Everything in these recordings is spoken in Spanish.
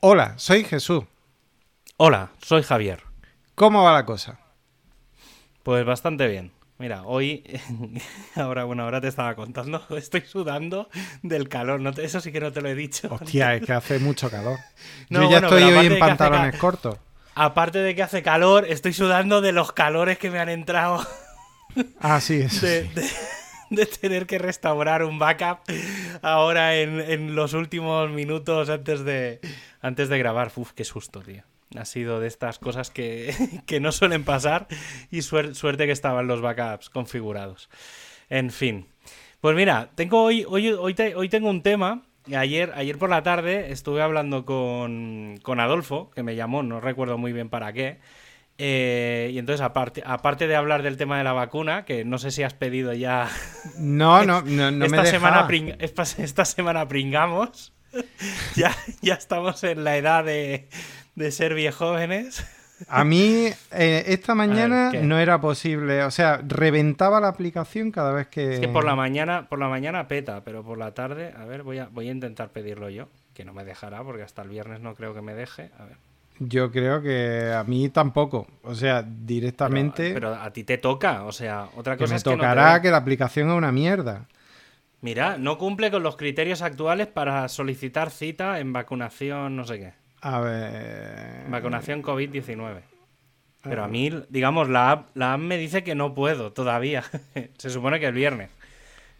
Hola, soy Jesús. Hola, soy Javier. ¿Cómo va la cosa? Pues bastante bien. Mira, hoy, ahora, bueno, ahora te estaba contando, estoy sudando del calor, no eso sí que no te lo he dicho. Hostia, es que hace mucho calor. Yo ya estoy hoy en pantalones cortos. Aparte de que hace calor, estoy sudando de los calores que me han entrado. Ah, sí, eso de, de, tener que restaurar un backup ahora en, en los últimos minutos antes de, antes de grabar. Uf, qué susto, tío. Ha sido de estas cosas que, no suelen pasar y suerte que estaban los backups configurados. En fin. Pues mira, tengo hoy, hoy, hoy, hoy tengo un tema. Ayer, ayer por la tarde estuve hablando con, con Adolfo, que me llamó, no recuerdo muy bien para qué. Eh, y entonces, aparte, aparte de hablar del tema de la vacuna, que no sé si has pedido ya. No, no, no, no esta semana esta semana pringamos. ya, ya estamos en la edad de, de ser viejóvenes. A mí eh, esta mañana no era posible, o sea, reventaba la aplicación cada vez que... Es que por la mañana, por la mañana peta, pero por la tarde, a ver, voy a, voy a intentar pedirlo yo, que no me dejará porque hasta el viernes no creo que me deje. A ver. Yo creo que a mí tampoco, o sea, directamente... Pero, a ti te toca, o sea, otra cosa que me es tocará que, que la aplicación es una mierda. Mira, no cumple con los criterios actuales para solicitar cita en vacunación, no sé qué. A ver. Vacunación COVID-19. Pero a mí, digamos, la app, la me dice que no puedo todavía. Se supone que el viernes.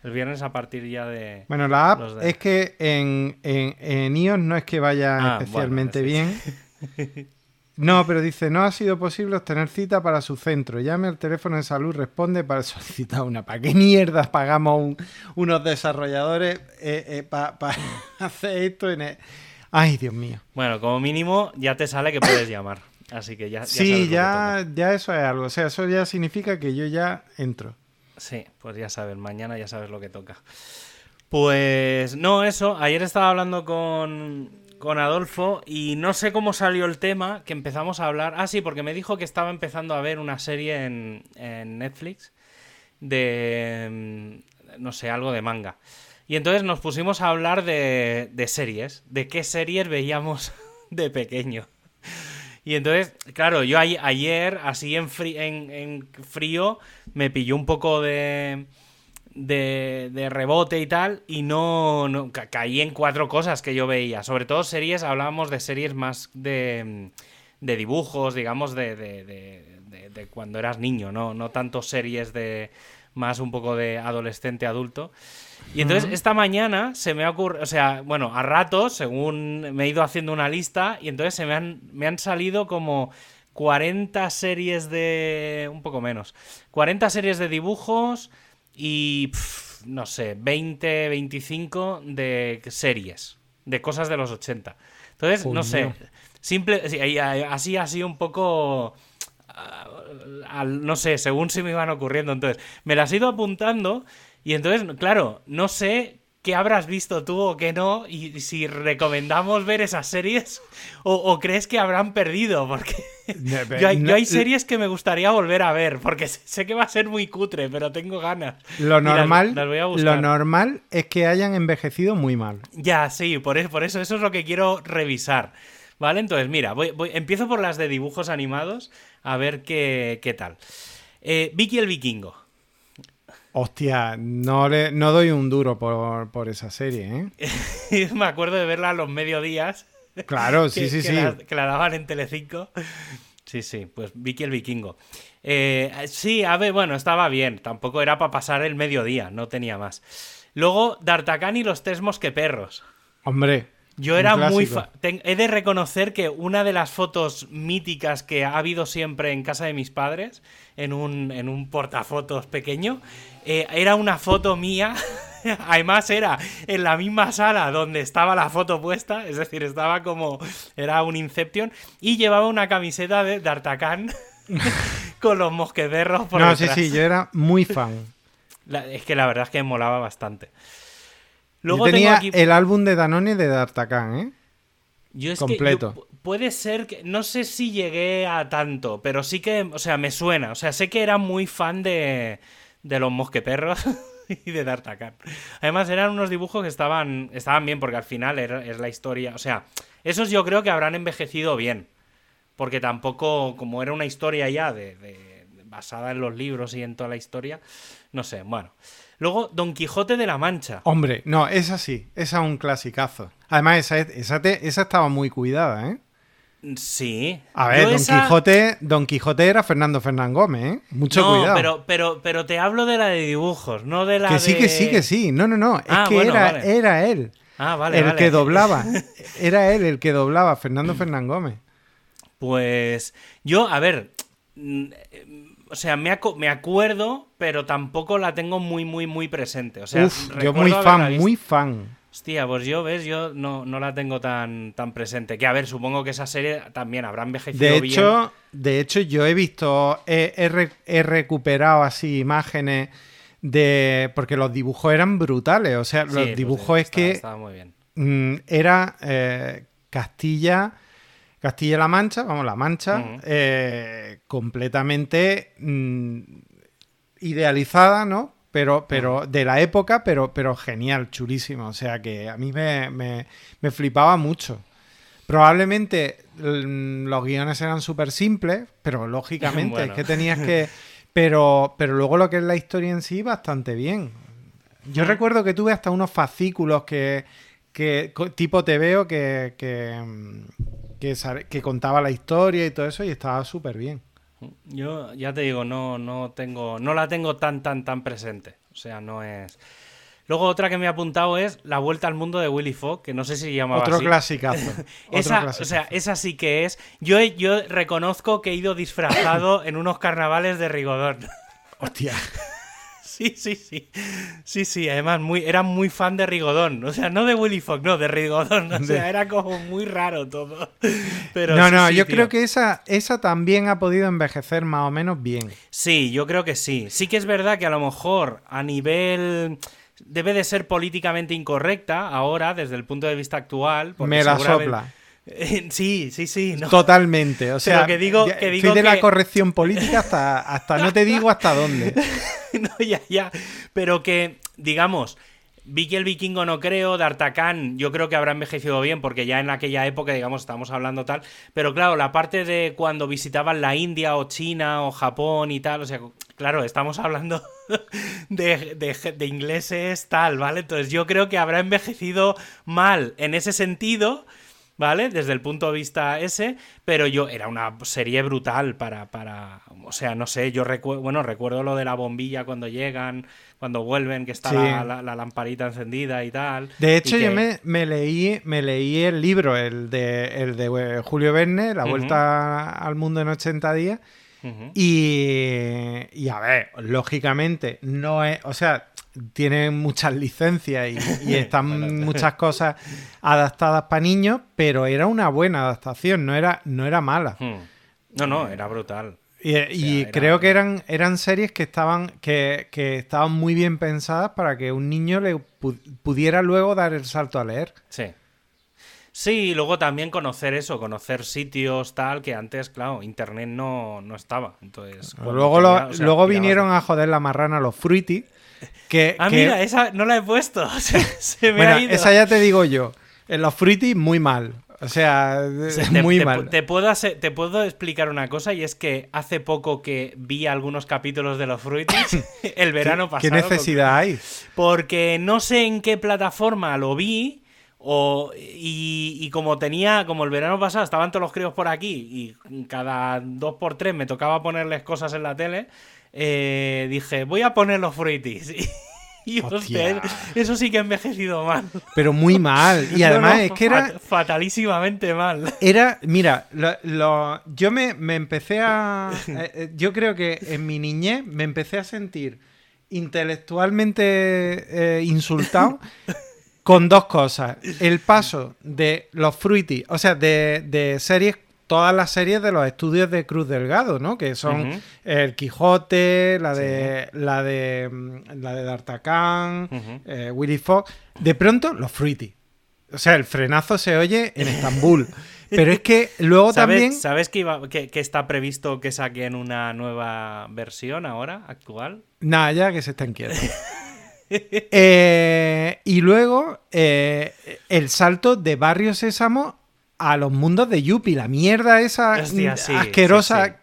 El viernes a partir ya de. Bueno, la app es que en, en, iOS no es que vaya ah, especialmente bien. No, pero dice, no ha sido posible obtener cita para su centro. Llame al teléfono de salud, responde para solicitar una. ¿Para qué mierdas pagamos unos desarrolladores eh, eh, para hacer esto en el Ay, Dios mío. Bueno, como mínimo ya te sale que puedes llamar. Así que ya. sí, ya, ya eso es algo. O sea, eso ya significa que yo ya entro. Sí, pues ya sabes, mañana ya sabes lo que toca. Pues no, eso. Ayer estaba hablando con, con Adolfo y no sé cómo salió el tema que empezamos a hablar. Ah, sí, porque me dijo que estaba empezando a ver una serie en, en Netflix de. Mm, no sé, algo de manga. Y entonces nos pusimos a hablar de, series, de qué series veíamos de pequeño. Y entonces, claro, yo ayer, así en, frío, me pilló un poco de, de, rebote y tal, y no, caí en cuatro cosas que yo veía. Sobre todo series, hablábamos de series más de, de dibujos, digamos, de, de, cuando eras niño, ¿no? No tanto series de más un poco de adolescente, adulto. Y entonces esta mañana se me ha ocurrido, o sea, bueno, a ratos, según me he ido haciendo una lista, y entonces se me han, me han salido como 40 series de... un poco menos. 40 series de dibujos y, no sé, 20, 25 de series, de cosas de los 80. Entonces, no sé, simple, así, así un poco... Ah, no sé, según se me iban ocurriendo. Entonces, me las he ido apuntando y entonces, claro, no sé qué habrás visto tú o qué no, y si recomendamos ver esas series o, crees que habrán perdido, porque yo, hay, series que me gustaría volver a ver, porque sé que va a ser muy cutre, pero tengo ganas. Lo normal, lo normal es que hayan envejecido muy mal. Ya, sí, por eso, por eso, eso es lo que quiero revisar. ¿Vale? Entonces, mira, voy, empiezo por las de dibujos animados, a ver qué, qué tal. Eh, Vicky el Vikingo. Hostia, no, le, no doy un duro por, esa serie, ¿eh? Me acuerdo de verla a los mediodías. Claro, sí, sí, sí. que la daban en Telecinco. Sí, sí, pues Vicky el Vikingo. Eh, sí, a ver, bueno, estaba bien. Tampoco era para pasar el mediodía, no tenía más. Luego, D'Artagnan y los tres mosqueperros. Hombre, yo era muy... He de reconocer que una de las fotos míticas que ha habido siempre en casa de mis padres, en un, en un portafotos pequeño, eh, era una foto mía. Además era en la misma sala donde estaba la foto puesta, es decir, estaba como... Era un Inception y llevaba una camiseta de D'Artagnan con los mosqueteros por No, sí, sí, yo era muy fan. es que la verdad es que me molaba bastante. Luego Yo tenía el álbum de Danone de D'Artagnan, ¿eh? Yo es Completo. puede ser que. No sé si llegué a tanto, pero sí que. O sea, me suena. O sea, sé que era muy fan de, de los mosqueperros. y de D'Artagnan. Además, eran unos dibujos que estaban, estaban bien, porque al final es la historia. O sea, esos yo creo que habrán envejecido bien. Porque tampoco, como era una historia ya de, basada en los libros y en toda la historia, no sé, bueno. Luego, Don Quijote de la Mancha. Hombre, no, esa sí, esa es un clasicazo. Además, esa, esa, esa estaba muy cuidada, ¿eh? Sí. A ver, Don Quijote, Don Quijote era Fernando Fernán Gómez, ¿eh? Mucho cuidado. Pero, pero, pero te hablo de la de dibujos, no de la que sí, que sí, que sí. No, no, no. Es ah, que era, era él. Ah, vale, el que doblaba. Era él el que doblaba, Fernando Fernán Gómez. Pues yo, a ver, o sea, me, me acuerdo, pero tampoco la tengo muy, muy, muy presente. O sea, Uf, yo muy fan, muy fan. Hostia, pues yo, ves, yo no, no, la tengo tan, tan presente. Que a ver, supongo que esa serie también habrá envejecido de hecho, De hecho, yo he visto, he, recuperado así imágenes de. Porque los dibujos eran brutales. O sea, los pues dibujos es que. Estaba muy bien. Mm, era eh, Castilla. Castilla-La Mancha, vamos, La Mancha, eh, completamente mm, idealizada, ¿no? pero, pero de la época, pero, pero genial, chulísimo. O sea que a mí me, me, flipaba mucho. Probablemente mm, los guiones eran súper simples, pero lógicamente es que tenías que... Pero, pero luego lo que es la historia en sí, bastante bien. Yo recuerdo que tuve hasta unos fascículos que, que tipo te veo que, que, mm, que, que contaba la historia y todo eso y estaba súper bien. Yo ya te digo, no, no tengo, no la tengo tan, tan, tan presente. O sea, no es. Luego otra que me he apuntado es La Vuelta al Mundo de Willy Fogg, que no sé si llamaba Otro así. clasicazo. esa, O sea, esa sí que es. Yo, yo reconozco que he ido disfrazado en unos carnavales de Rigodón. Hostia. Sí, sí, sí. Sí, sí, además muy, era muy fan de Rigodón. O sea, no de Willy Fox, no, de Rigodón. O sea, era como muy raro todo. Pero no, no, yo creo que esa, esa también ha podido envejecer más o menos bien. Sí, yo creo que sí. Sí que es verdad que a lo mejor a nivel debe de ser políticamente incorrecta ahora, desde el punto de vista actual. Me la sopla. Sí, sí, sí. Totalmente. O sea, que digo, que digo de la corrección política hasta, hasta no te digo hasta dónde. no, ya, ya. Pero que, digamos, Vicky el vikingo no creo, D'Artagnan yo creo que habrá envejecido bien porque ya en aquella época, digamos, estamos hablando tal, pero claro, la parte de cuando visitaban la India o China o Japón y tal, o sea, claro, estamos hablando de, de, de ingleses tal, ¿vale? Entonces yo creo que habrá envejecido mal en ese sentido, ¿vale? Desde el punto de vista ese, pero yo, era una serie brutal para, para o sea, no sé, yo recuerdo, bueno, recuerdo lo de la bombilla cuando llegan, cuando vuelven, que está la, lamparita encendida y tal. De hecho, yo me, leí, me leí el libro, el de, el de eh, Julio Verne, La Vuelta al Mundo en 80 días, y, y a ver, lógicamente, no es, o sea, tiene muchas licencias y, están muchas cosas adaptadas para niños, pero era una buena adaptación, no era, no era mala. Hmm. No, no, era brutal. Y, creo que eran, eran series que estaban, que, estaban muy bien pensadas para que un niño le pudiera luego dar el salto a leer. Sí. Sí, y luego también conocer eso, conocer sitios tal, que antes, claro, internet no, estaba. Entonces, luego luego vinieron a joder la marrana los fruity ah, mira, esa no la he puesto. bueno, esa ya te digo yo. En los fruity, muy mal. O sea, muy mal. Te puedo, te puedo explicar una cosa y es que hace poco que vi algunos capítulos de los Fruities el verano pasado. ¿Qué necesidad hay? Porque no sé en qué plataforma lo vi o, y, y, como tenía, como el verano pasado estaban todos los críos por aquí y cada dos por tres me tocaba ponerles cosas en la tele, eh, dije, voy a poner los fruities. Y eso sí que ha envejecido mal. Pero muy mal. Y además es que era. Fatalísimamente mal. Era. Mira, yo me, empecé a. Eh, eh, yo creo que en mi niñez me empecé a sentir intelectualmente insultado con dos cosas. El paso de los fruities, o sea, de, de series todas las series de los estudios de Cruz Delgado, ¿no? Que son El Quijote, la de la de mm, la de D'Artagnan, eh, Willy Fox. De pronto, los Fruity. O sea, el frenazo se oye en Estambul. Pero es que luego también. ¿Sabes que, que, está previsto que saquen una nueva versión ahora, actual? Nada, ya que se están quietos. Eh, y luego el salto de Barrio Sésamo a los mundos de Yuppie, la mierda esa asquerosa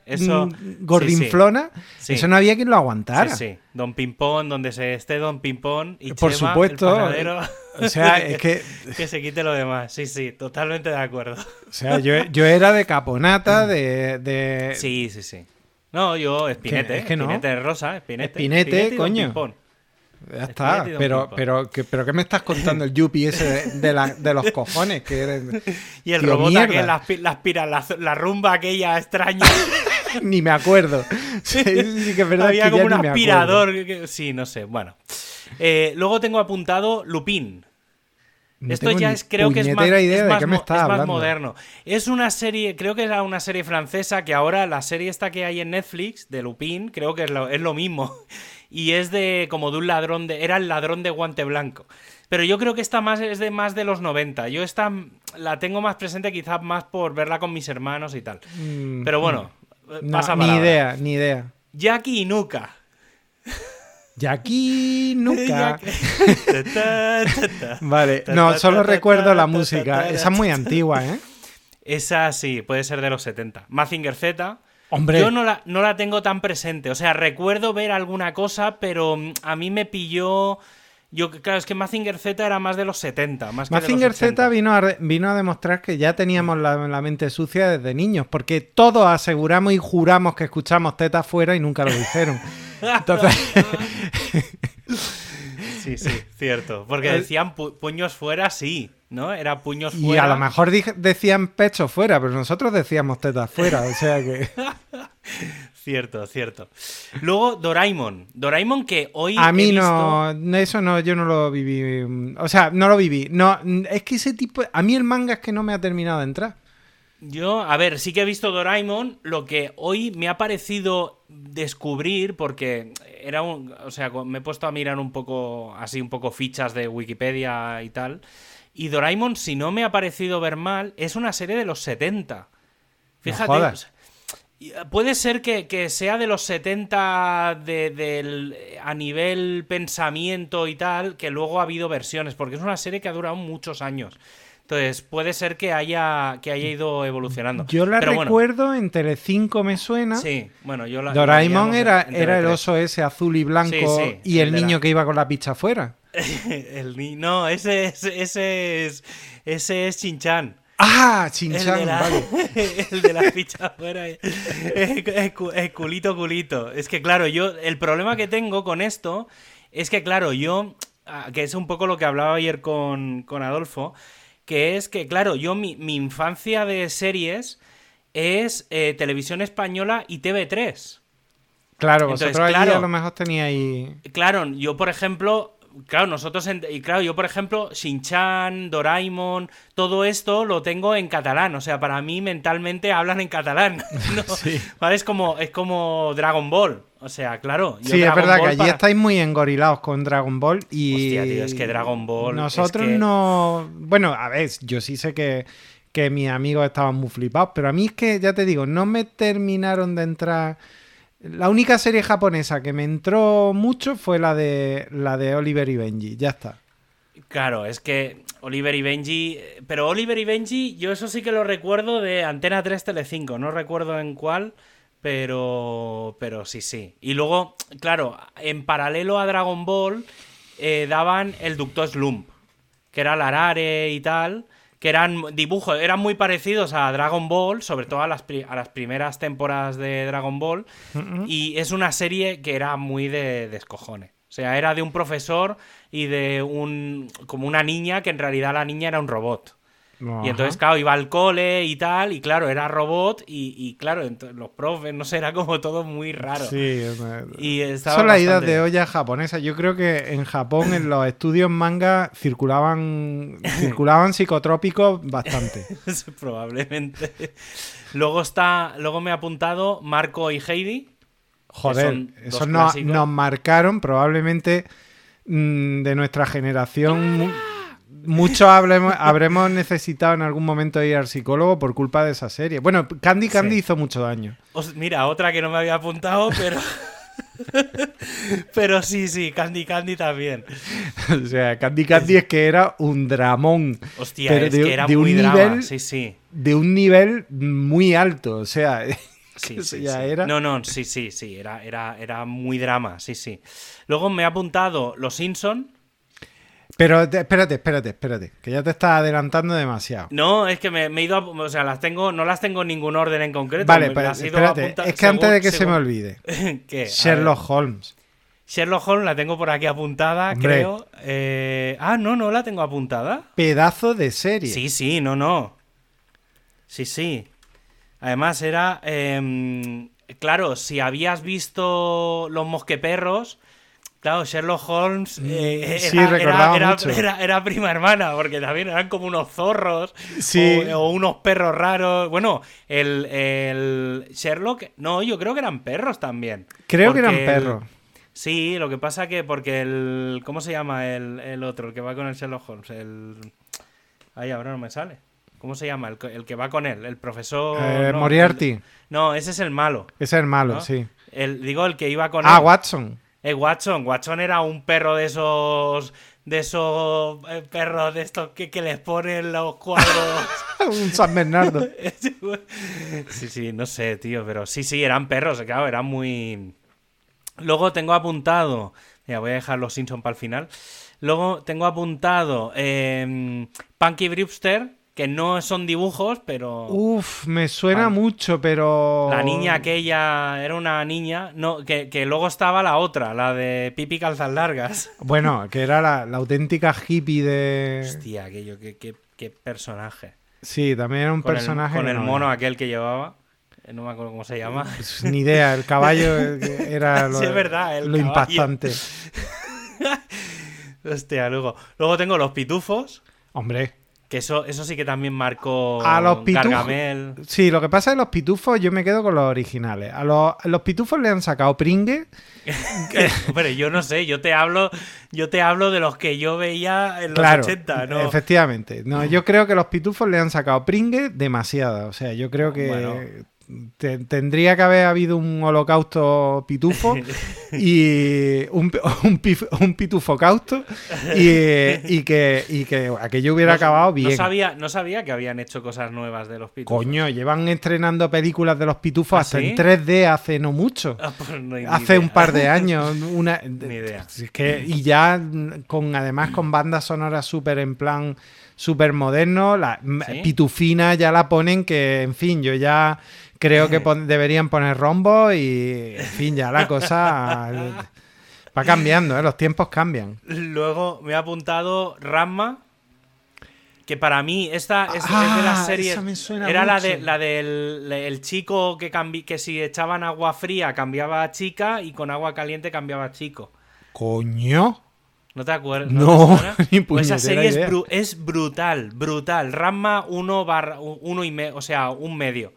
gordinflona, eso no había quien lo aguantara. Sí, sí. Don Pimpón, donde se esté Don Pimpón y Por supuesto. o sea, es que... que se quite lo demás. Sí, sí, totalmente de acuerdo. O sea, yo, era de caponata, de, Sí, sí, sí. No, yo, Espinete. Es que no. Espinete rosa, Espinete. Espinete, coño. Ya está, pero, pero, pero ¿qué me estás contando el Yuppie ese de, de los cojones? Que y el robot que la, aspira, la, rumba aquella extraña. ni me acuerdo. Sí, sí, que es verdad Había como un aspirador. sí, no sé, bueno. Eh, luego tengo apuntado Lupin. Esto ya es, creo que es más, más, moderno. Es una serie, creo que era una serie francesa que ahora la serie esta que hay en Netflix de Lupin, creo que es lo, es lo mismo y es de como de un ladrón de era el ladrón de guante blanco. Pero yo creo que esta más es de más de los 90. Yo esta la tengo más presente quizás más por verla con mis hermanos y tal. Mm, Pero bueno, mm. pasa Ni idea, ni idea. Jackie y Nuka. Jackie Nuka. vale, no, solo recuerdo la música. Esa es muy antigua, ¿eh? Esa sí, puede ser de los 70. Mazinger Z. Yo no la, no la tengo tan presente. O sea, recuerdo ver alguna cosa, pero mm, a mí me pilló. Yo, claro, es que Mazinger Z era más de los 70. Más Mazinger Z vino a, vino a demostrar que ya teníamos la, mente sucia desde niños, porque todos aseguramos y juramos que escuchamos teta fuera y nunca lo dijeron. Entonces. sí, sí, cierto. Porque decían puños fuera, sí. ¿No? Era puños fuera. Y a lo mejor decían pecho fuera, pero nosotros decíamos tetas fuera, o sea que. cierto, cierto. Luego Doraemon. Doraemon que hoy. A mí no, eso no, yo no lo viví. O sea, no lo viví. No, es que ese tipo. A mí el manga es que no me ha terminado de entrar. Yo, a ver, sí que he visto Doraemon, lo que hoy me ha parecido descubrir, porque era un. O sea, me he puesto a mirar un poco, así, un poco fichas de Wikipedia y tal. Y Doraemon, si no me ha parecido ver mal, es una serie de los 70. Fíjate. Eh, puede ser que, sea de los 70 a nivel pensamiento y tal, que luego ha habido versiones, porque es una serie que ha durado muchos años. Entonces, puede ser que haya, que haya ido evolucionando. Yo la recuerdo en Telecinco me suena. Sí, bueno, yo la. Doraemon era, era el oso ese azul y blanco y el, niño que iba con la picha afuera. el no, ese es, ese es, ese es Chinchan. Ah, Chinchan, vale. el de la ficha afuera. Es, culito, culito. Es que, claro, yo. El problema que tengo con esto es que, claro, yo. Ah, que es un poco lo que hablaba ayer con, con Adolfo que es que, claro, yo mi, infancia de series es eh, televisión española y TV3. Claro, vosotros claro, a lo mejor teníais... Claro, yo por ejemplo, claro, nosotros, y claro, yo por ejemplo, Shin-Chan, Doraemon, todo esto lo tengo en catalán, o sea, para mí mentalmente hablan en catalán, ¿vale? Es como, es como Dragon Ball, o sea, claro. sí, es verdad que allí estáis muy engorilados con Dragon Ball y... Hostia, tío, es que Dragon Ball... Nosotros no... Bueno, a ver, yo sí sé que, que mis amigos estaban muy flipados, pero a mí es que, ya te digo, no me terminaron de entrar la única serie japonesa que me entró mucho fue la de la de Oliver y Benji, ya está. Claro, es que Oliver y Benji, pero Oliver y Benji, yo eso sí que lo recuerdo de Antena 3 Telecinco, no recuerdo en cuál, pero pero sí, sí. Y luego, claro, en paralelo a Dragon Ball eh, daban el Ducto Slump, que era Larare y tal que eran dibujos, eran muy parecidos a Dragon Ball, sobre todo a las, a las primeras temporadas de Dragon Ball, y es una serie que era muy de descojones. O sea, era de un profesor y de un. como una niña, que en realidad la niña era un robot. Y entonces, claro, iba al cole y tal, y claro, era robot, y, claro, los profes, no sé, era como todo muy raro. Sí, y son las idas de olla japonesas. Yo creo que en Japón, en los estudios manga, circulaban, circulaban psicotrópicos bastante. Probablemente. Luego está, luego me ha apuntado Marco y Heidi. Joder, esos nos marcaron probablemente mm, de nuestra generación. Mucho habremos, necesitado en algún momento ir al psicólogo por culpa de esa serie. Bueno, Candy Candy hizo mucho daño. mira, otra que no me había apuntado, pero. Pero sí, sí, Candy Candy también. o sea, Candy Candy es que era un dramón. Hostia, es que era muy un drama. Nivel, sí, sí. De un nivel muy alto, o sea... Sí, sí, ya Era... No, no, sí, sí, sí, era, era, era muy drama, sí, sí. Luego me ha apuntado Los Simpson, pero espérate, espérate, espérate, que ya te estás adelantando demasiado. No, es que me, he ido, o sea, las tengo, no las tengo en ningún orden en concreto. Vale, pero espérate, es que antes de que se me olvide, ¿Qué? Sherlock Holmes. Sherlock Holmes la tengo por aquí apuntada, creo. Eh, ah, no, no la tengo apuntada. Pedazo de serie. Sí, sí, no, no. Sí, sí. Además era, em, claro, si habías visto Los Mosqueperros Claro, Sherlock Holmes mm, eh, era, prima hermana, porque también eran como unos zorros o, unos perros raros. Bueno, el, Sherlock, no, yo creo que eran perros también. Creo que eran perros. Sí, lo que pasa que porque el... ¿Cómo se llama el, otro, el que va con el Sherlock Holmes? El... Ahí ahora no me sale. ¿Cómo se llama? El, que va con él, el profesor... Eh, Moriarty. no, ese es el malo. Ese es el malo, sí. El, digo, el que iba con ah, Watson. Eh, Watson. Watson era un perro de esos. De esos eh, perros de estos que, les ponen los cuadros. un San Bernardo. sí, sí, no sé, tío. Pero sí, sí, eran perros, claro, eran muy. Luego tengo apuntado. Mira, voy a dejar los Simpson para el final. Luego tengo apuntado eh, Punky Brewster, que no son dibujos, pero... Uf, me suena mucho, pero... La niña aquella era una niña, no, que, luego estaba la otra, la de Pipi Calzas Largas. Bueno, que era la, auténtica hippie de... Hostia, aquello, qué, qué, personaje. Sí, también era un personaje... con el mono aquel que llevaba. Eh, no me acuerdo cómo se llama. Pues ni idea, el caballo era lo, sí, es verdad, lo impactante. Hostia, luego. Luego tengo los pitufos. Hombre. Que eso, eso sí que también marcó a los Gargamel. Sí, lo que pasa es que los pitufos yo me quedo con los originales. A los, pitufos le han sacado pringue. Pero yo no sé, yo te hablo, yo te hablo de los que yo veía en los 80, ¿no? Efectivamente. No, yo creo que los pitufos le han sacado pringue demasiada. O sea, yo creo que tendría que haber habido un holocausto pitufo y un, un, pitufo causto y, que, que aquello hubiera acabado bien. No sabía, no sabía que habían hecho cosas nuevas de los pitufos. Coño, llevan estrenando películas de los pitufos ¿Ah, hasta en 3D hace no mucho. Ah, pues hace un par de años. Una, ni idea. que, y ya con además con bandas sonoras súper en plan súper moderno. La pitufina ya la ponen que, en fin, yo ya creo que deberían poner rombo y, en fin, ya la cosa va cambiando, ¿eh? los tiempos cambian. Luego me ha apuntado Ramma, que para mí esta es, de las ah, series era la de la del el chico que que si echaban agua fría cambiaba a chica y con agua caliente cambiaba a chico. Coño. ¿No te acuerdas? No, ni pues esa serie es, brutal, brutal. Ramma 1 barra uno y medio, o sea, un medio.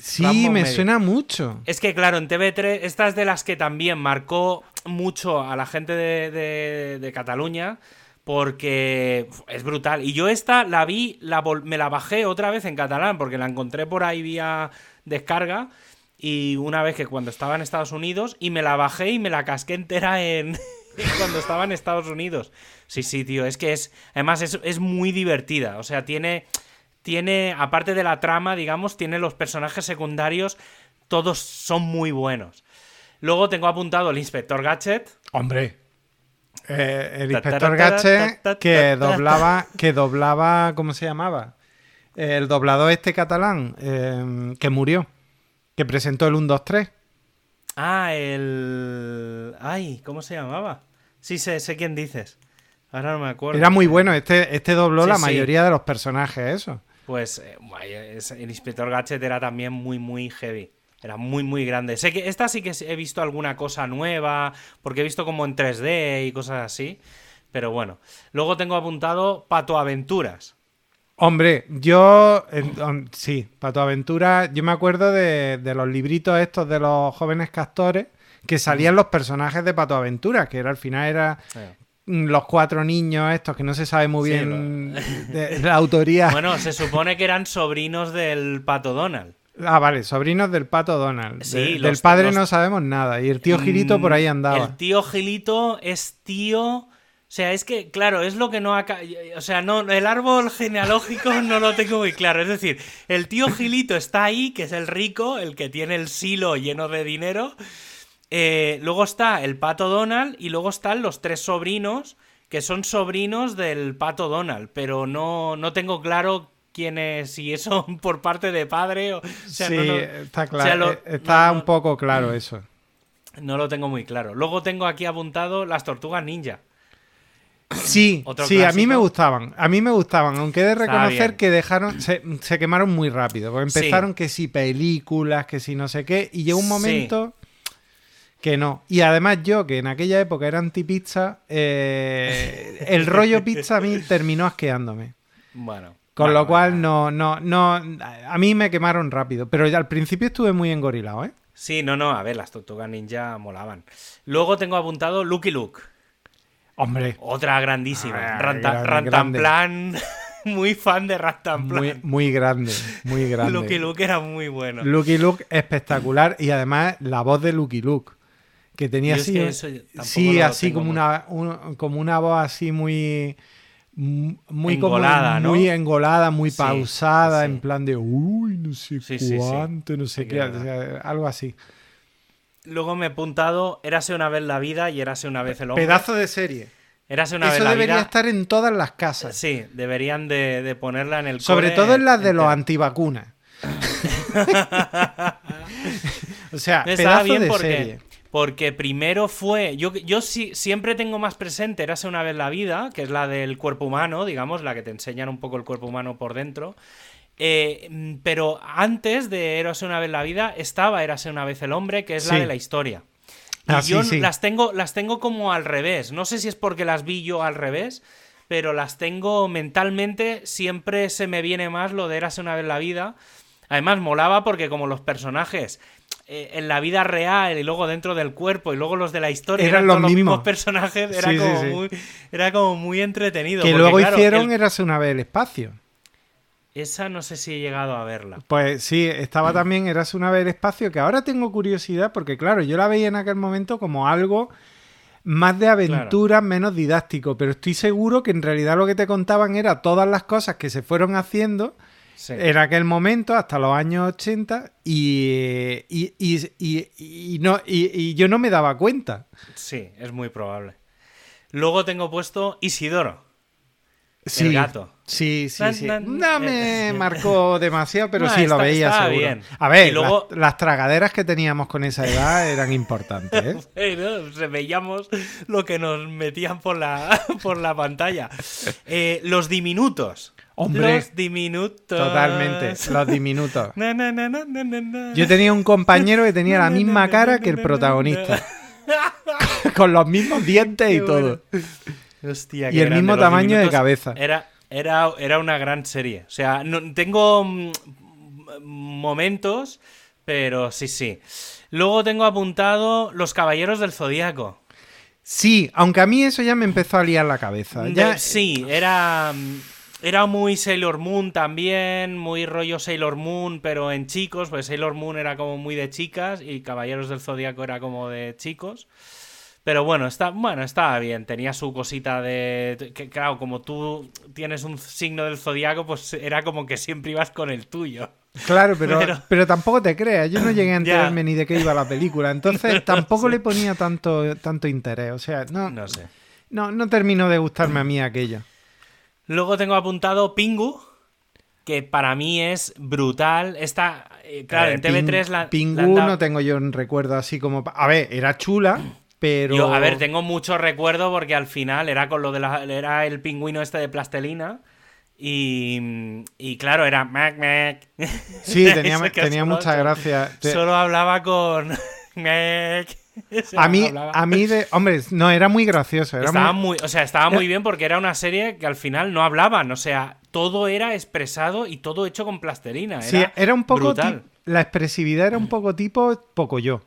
Sí, me suena mucho. Es que, claro, en TV3, esta es de las que también marcó mucho a la gente de, Cataluña. Porque es brutal. Y yo esta la vi, la me la bajé otra vez en catalán, porque la encontré por ahí vía descarga. Y una vez que cuando estaba en Estados Unidos, y me la bajé y me la casqué entera en, cuando estaba en Estados Unidos. Sí, sí, tío, es que es, además es, es muy divertida, o sea, tiene, tiene, aparte de la trama, digamos, tiene los personajes secundarios, todos son muy buenos. Luego tengo apuntado el Inspector Gadget. Hombre. Eh, el Inspector Gadget que doblaba, que doblaba, ¿cómo se llamaba? El doblador este catalán eh, que murió, que presentó el 1, 2, 3. Ah, el... Ay, ¿cómo se llamaba? Sí, sé, sé quién dices. Ahora no me acuerdo. Era muy bueno. Este, este dobló la mayoría de los personajes, eso. Pues eh, el inspector Gadget era también muy, muy heavy. Era muy, muy grande. Sé que esta sí que he visto alguna cosa nueva, porque he visto como en 3D y cosas así. Pero bueno. Luego tengo apuntado Pato Aventuras. Hombre, yo sí, Pato Aventuras, yo me acuerdo de, de los libritos estos de los jóvenes castores que salían los personajes de Pato Aventuras, que era al final era los cuatro niños estos que no se sabe muy bien de, la autoría. Bueno, se supone que eran sobrinos del Pato Donald. Ah, vale, sobrinos del pato Donald. Sí, del padre no sabemos nada. Y el tío Gilito por ahí mm, andaba. El tío Gilito es tío. O sea, es que, claro, es lo que no acá. O sea, no, el árbol genealógico no lo tengo muy claro. Es decir, el tío Gilito está ahí, que es el rico, el que tiene el silo lleno de dinero. Eh, luego está el pato Donald y luego están los tres sobrinos, que son sobrinos del pato Donald. Pero no, no tengo claro quiénes, si eso por parte de padre o... sí, está claro, eh, está un poco claro eso. No lo tengo muy claro. Luego tengo aquí apuntado las tortugas ninja. Sí, sí, a mí me gustaban. A mí me gustaban, aunque he de reconocer que dejaron, se, quemaron muy rápido. Porque empezaron que si películas, que si no sé qué, y llegó un momento que no. Y además yo, que en aquella época era anti-pizza, eh, el rollo pizza a mí terminó asqueándome. Bueno. Con lo cual, no, no, no. A mí me quemaron rápido. Pero al principio estuve muy engorilado, ¿eh? Sí, no, no. A ver, las tortugas ninja molaban. Luego tengo apuntado Lucky Luke. Hombre. Otra grandísima. Rantanplan. muy fan de Rantanplan. Muy, muy grande, muy grande. Lucky Luke era muy bueno. Lucky Luke espectacular. Y además, la voz de Lucky Luke. Que tenía así. sí, así como una, como una voz así muy muy engolada, ¿no? muy engolada, muy pausada, en plan de uy, no sé cuánto, no sé qué, algo así. Luego me he apuntado Érase una vez la vida y Érase una vez el hombre. Pedazo de serie. Érase una Eso vez debería estar en todas las casas. Sí, deberían de, ponerla en el Sobre todo en las de los antivacunas. o sea, pedazo de serie. Porque primero fue. Yo, yo sí, siempre tengo más presente Érase una vez la vida, que es la del cuerpo humano, digamos, la que te enseñan un poco el cuerpo humano por dentro. Eh, pero antes de Érase una vez la vida estaba Érase una vez el hombre, que es la de la historia. Y ah, yo las tengo, las tengo como al revés. No sé si es porque las vi yo al revés, pero las tengo mentalmente. Siempre se me viene más lo de Érase una vez la vida. Además, molaba porque como los personajes eh, en la vida real y luego dentro del cuerpo y luego los de la historia eran, los, mismos. personajes, era, como Muy, era como muy entretenido. Que luego hicieron Érase una vez el espacio. Esa no sé si he llegado a verla. Pues sí, estaba también Érase una vez el espacio, que ahora tengo curiosidad porque claro, yo la veía en aquel momento como algo más de aventura, menos didáctico, pero estoy seguro que en realidad lo que te contaban era todas las cosas que se fueron haciendo en aquel momento, hasta los años 80, y, y, no, y, yo no me daba cuenta. Sí, es muy probable. Luego tengo puesto Isidoro. el gato. Sí, sí, sí. No me marcó demasiado, pero sí lo veía seguro. Bien. A ver, las, tragaderas que teníamos con esa edad eran importantes. ¿eh? veíamos lo que nos metían por la, por la pantalla. Eh, los diminutos. Hombre, los diminutos. Totalmente, los diminutos. Yo tenía un compañero que tenía la misma cara que el protagonista. Con los mismos dientes y todo. Hostia, y el mismo tamaño de cabeza. Era, era, era una gran serie. O sea, no, tengo mm, momentos, pero sí, sí. Luego tengo apuntado Los Caballeros del Zodíaco. Sí, aunque a mí eso ya me empezó a liar la cabeza. Ya... sí, era mm, era muy Sailor Moon también, muy rollo Sailor Moon, pero en chicos, pues Sailor Moon era como muy de chicas y Caballeros del Zodíaco era como de chicos. Pero bueno, está, bueno, estaba bien. Tenía su cosita de. Que, claro, como tú tienes un signo del zodiaco, pues era como que siempre ibas con el tuyo. Claro, pero, pero... tampoco te creas. Yo no llegué a enterarme ni de qué iba la película. Entonces tampoco le ponía tanto, tanto interés. O sea, no. No sé. No, no terminó de gustarme a mí aquello. Luego tengo apuntado Pingu, que para mí es brutal. Esta, eh, claro, en TV3 la. Pingu no tengo yo un recuerdo así como. A ver, era chula, pero. Yo, a ver, tengo mucho recuerdo porque al final era con lo de la. Era el pingüino este de plastelina. Y, y claro, era Mac Mac. Sí, tenía, tenía mucha gracia. Solo hablaba con Mac. a mí, a mí de, hombre, no, era muy gracioso. estaba muy... o sea, estaba muy bien porque era una serie que al final no hablaban, o sea, todo era expresado y todo hecho con plastelina. Era sí, era un poco... La expresividad era un poco tipo poco yo.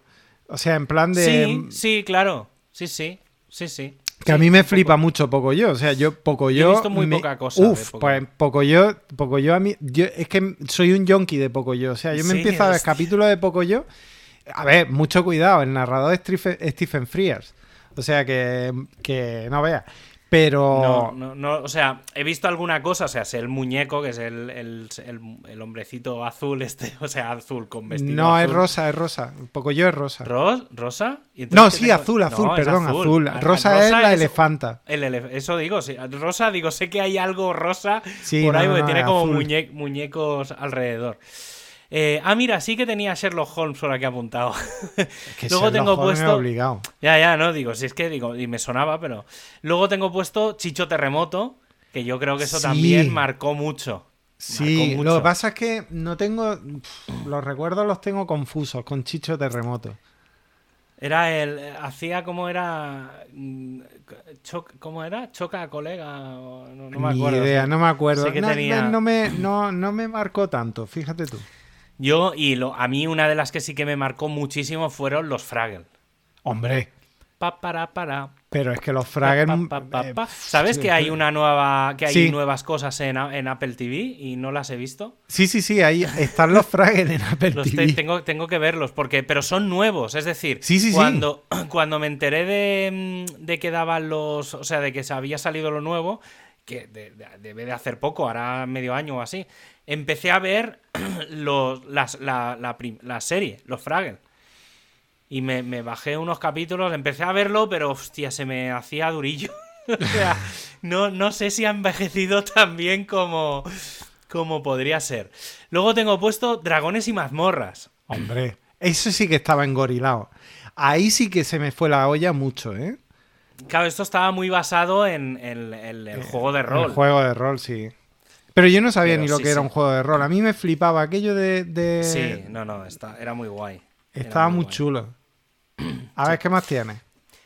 O sea, en plan de... Sí, sí, claro. Sí, sí. Sí, sí. Que a mí me flipa mucho poco yo, o sea, yo poco yo. He visto muy poca cosa. Uf, pues poco yo, poco yo a mí, yo es que soy un yonki de poco yo, o sea, yo me empiezo a ver capítulos de poco yo. A ver, mucho cuidado, el narrador es Stephen Frears, o sea que, que no veas. Pero. No, no, no, o sea, he visto alguna cosa, o sea, sé el muñeco, que es el, el, el, hombrecito azul, este, o sea, azul con vestido. No, es rosa, es rosa. Un poco yo es rosa. ¿Ros? ¿Rosa? no, sí, azul, azul, perdón, azul. Rosa, es la elefanta. El eso digo, sí. Rosa, digo, sé que hay algo rosa por ahí, porque tiene como muñecos alrededor. Eh, ah, mira, sí que tenía Sherlock Holmes por aquí apuntado. Luego tengo puesto. Obligado. Ya, ya, no, digo, si es que digo, y me sonaba, pero. Luego tengo puesto Chicho Terremoto, que yo creo que eso también marcó mucho. Sí, lo que pasa es que no tengo. Los recuerdos los tengo confusos con Chicho Terremoto. Era el. Hacía como era. Mm, ¿Cómo era? Choca colega. No, me acuerdo. Ni idea, no me acuerdo. no, me, no, no me marcó tanto, fíjate tú. Yo, y lo, a mí una de las que sí que me marcó muchísimo fueron los Fraggle. Hombre. Pa, para, para. Pero es que los Fraggle. Eh, ¿Sabes que hay una nueva. que hay nuevas cosas en, Apple TV y no las he visto? Sí, sí, sí, ahí están los Fraggle en Apple TV. tengo, tengo que verlos, porque. Pero son nuevos, es decir, sí, sí, cuando, cuando me enteré de, de que daban los. O sea, de que se había salido lo nuevo, que debe de hacer poco, hará medio año o así empecé a ver los, la, serie, los Fraggle. Y me, bajé unos capítulos, empecé a verlo, pero hostia, se me hacía durillo. o sea, no, no sé si ha envejecido tan bien como, como podría ser. Luego tengo puesto Dragones y mazmorras. Hombre, eso sí que estaba engorilado. Ahí sí que se me fue la olla mucho, ¿eh? Claro, esto estaba muy basado en, el eh, juego de rol. El juego de rol, sí. Pero yo no sabía ni lo que era un juego de rol. A mí me flipaba aquello de. Sí, no, no, está, era muy guay. Estaba muy, chulo. A ver, ¿qué más tiene?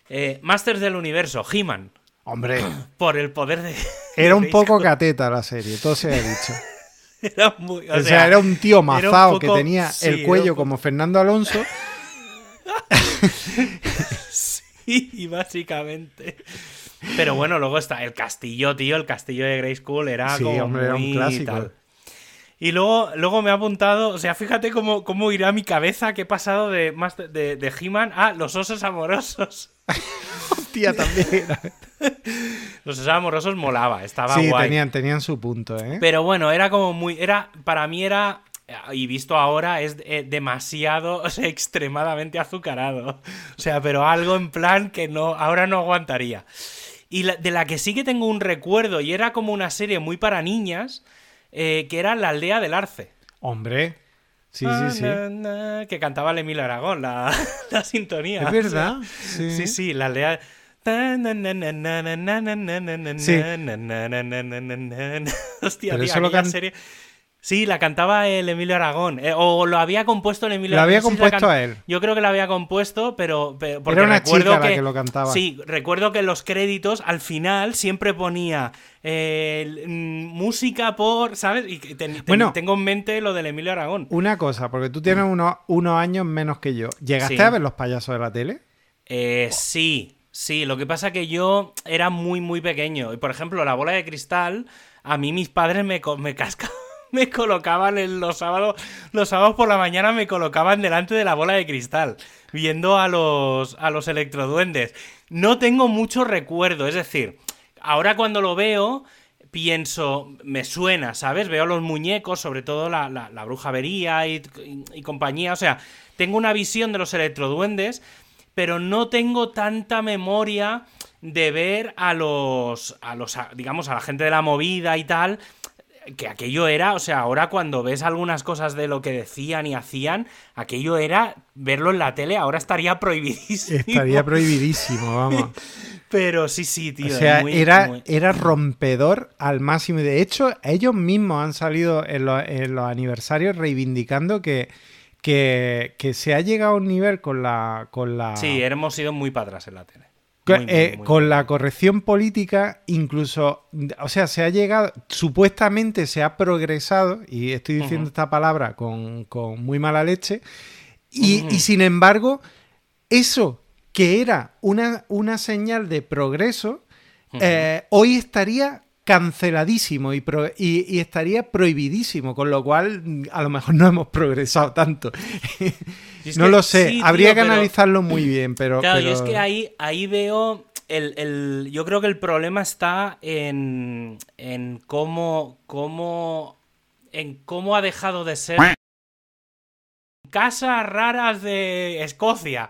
Eh, Masters del Universo, He-Man. Hombre. Por el poder de. Era un poco cateta la serie, todo se ha dicho. era muy. O, sea, era un tío mazao que tenía el cuello como Fernando Alonso. sí, básicamente. Pero bueno, luego está el castillo, tío. El castillo de Grey School era como muy un clásico. Y luego, luego me ha apuntado, o sea, fíjate cómo, cómo irá mi cabeza que he pasado de, más de, de, He-Man a los osos amorosos. Hostia, también. los osos amorosos molaba, estaba sí, guay. Tenían, tenían su punto, ¿eh? Pero bueno, era como muy. Era, para mí era y visto ahora es eh, demasiado, o sea, extremadamente azucarado. O sea, pero algo en plan que no, ahora no aguantaría. Y de la que sí que tengo un recuerdo, y era como una serie muy para niñas, eh, que era La aldea del arce. Hombre. Sí, sí, sí. que cantaba el Emilio Aragón, la, sintonía. Es verdad. sí. sí, la aldea. Sí. Hostia, tío, serie. Sí, la cantaba el Emilio Aragón. Eh, o lo había compuesto el Emilio Aragón. Lo había compuesto a él. Yo creo que lo había compuesto, pero. porque Era una recuerdo chica que, la que lo cantaba. Sí, recuerdo que en los créditos al final siempre ponía eh, mm, música por. ¿Sabes? Y bueno, tengo en mente lo del Emilio Aragón. Una cosa, porque tú tienes unos, unos años menos que yo. ¿Llegaste a ver los payasos de la tele? Eh, sí, sí. Lo que pasa es que yo era muy, muy pequeño. Y por ejemplo, la bola de cristal, a mí mis padres me, me cascaban me colocaban los sábados, los sábados por la mañana me colocaban delante de la bola de cristal, viendo a los, a los electroduendes. No tengo mucho recuerdo, es decir, ahora cuando lo veo, pienso, me suena, ¿sabes? Veo los muñecos, sobre todo la, la, bruja vería y, y, compañía, o sea, tengo una visión de los electroduendes, pero no tengo tanta memoria de ver a los, a los, digamos, a la gente de la movida y tal, que aquello era, o sea, ahora cuando ves algunas cosas de lo que decían y hacían, aquello era verlo en la tele, ahora estaría prohibidísimo. Estaría prohibidísimo, vamos. Pero sí, sí, tío. O sea, era, era rompedor al máximo. Y de hecho, ellos mismos han salido en, los aniversarios reivindicando que, que, que, se ha llegado a un nivel con la, con la... Sí, hemos ido muy para atrás en la tele. Eh, con la corrección política, incluso, o sea, se ha llegado, supuestamente se ha progresado, y estoy diciendo esta palabra con, muy mala leche, y, sin embargo, eso que era una, una señal de progreso, eh, hoy estaría canceladísimo y, y, estaría prohibidísimo, con lo cual a lo mejor no hemos progresado tanto. no lo sé, habría que analizarlo muy bien, pero... Claro, y es que ahí, ahí veo... El, yo creo que el problema está en, en cómo, cómo, en cómo ha dejado de ser casas raras de Escocia.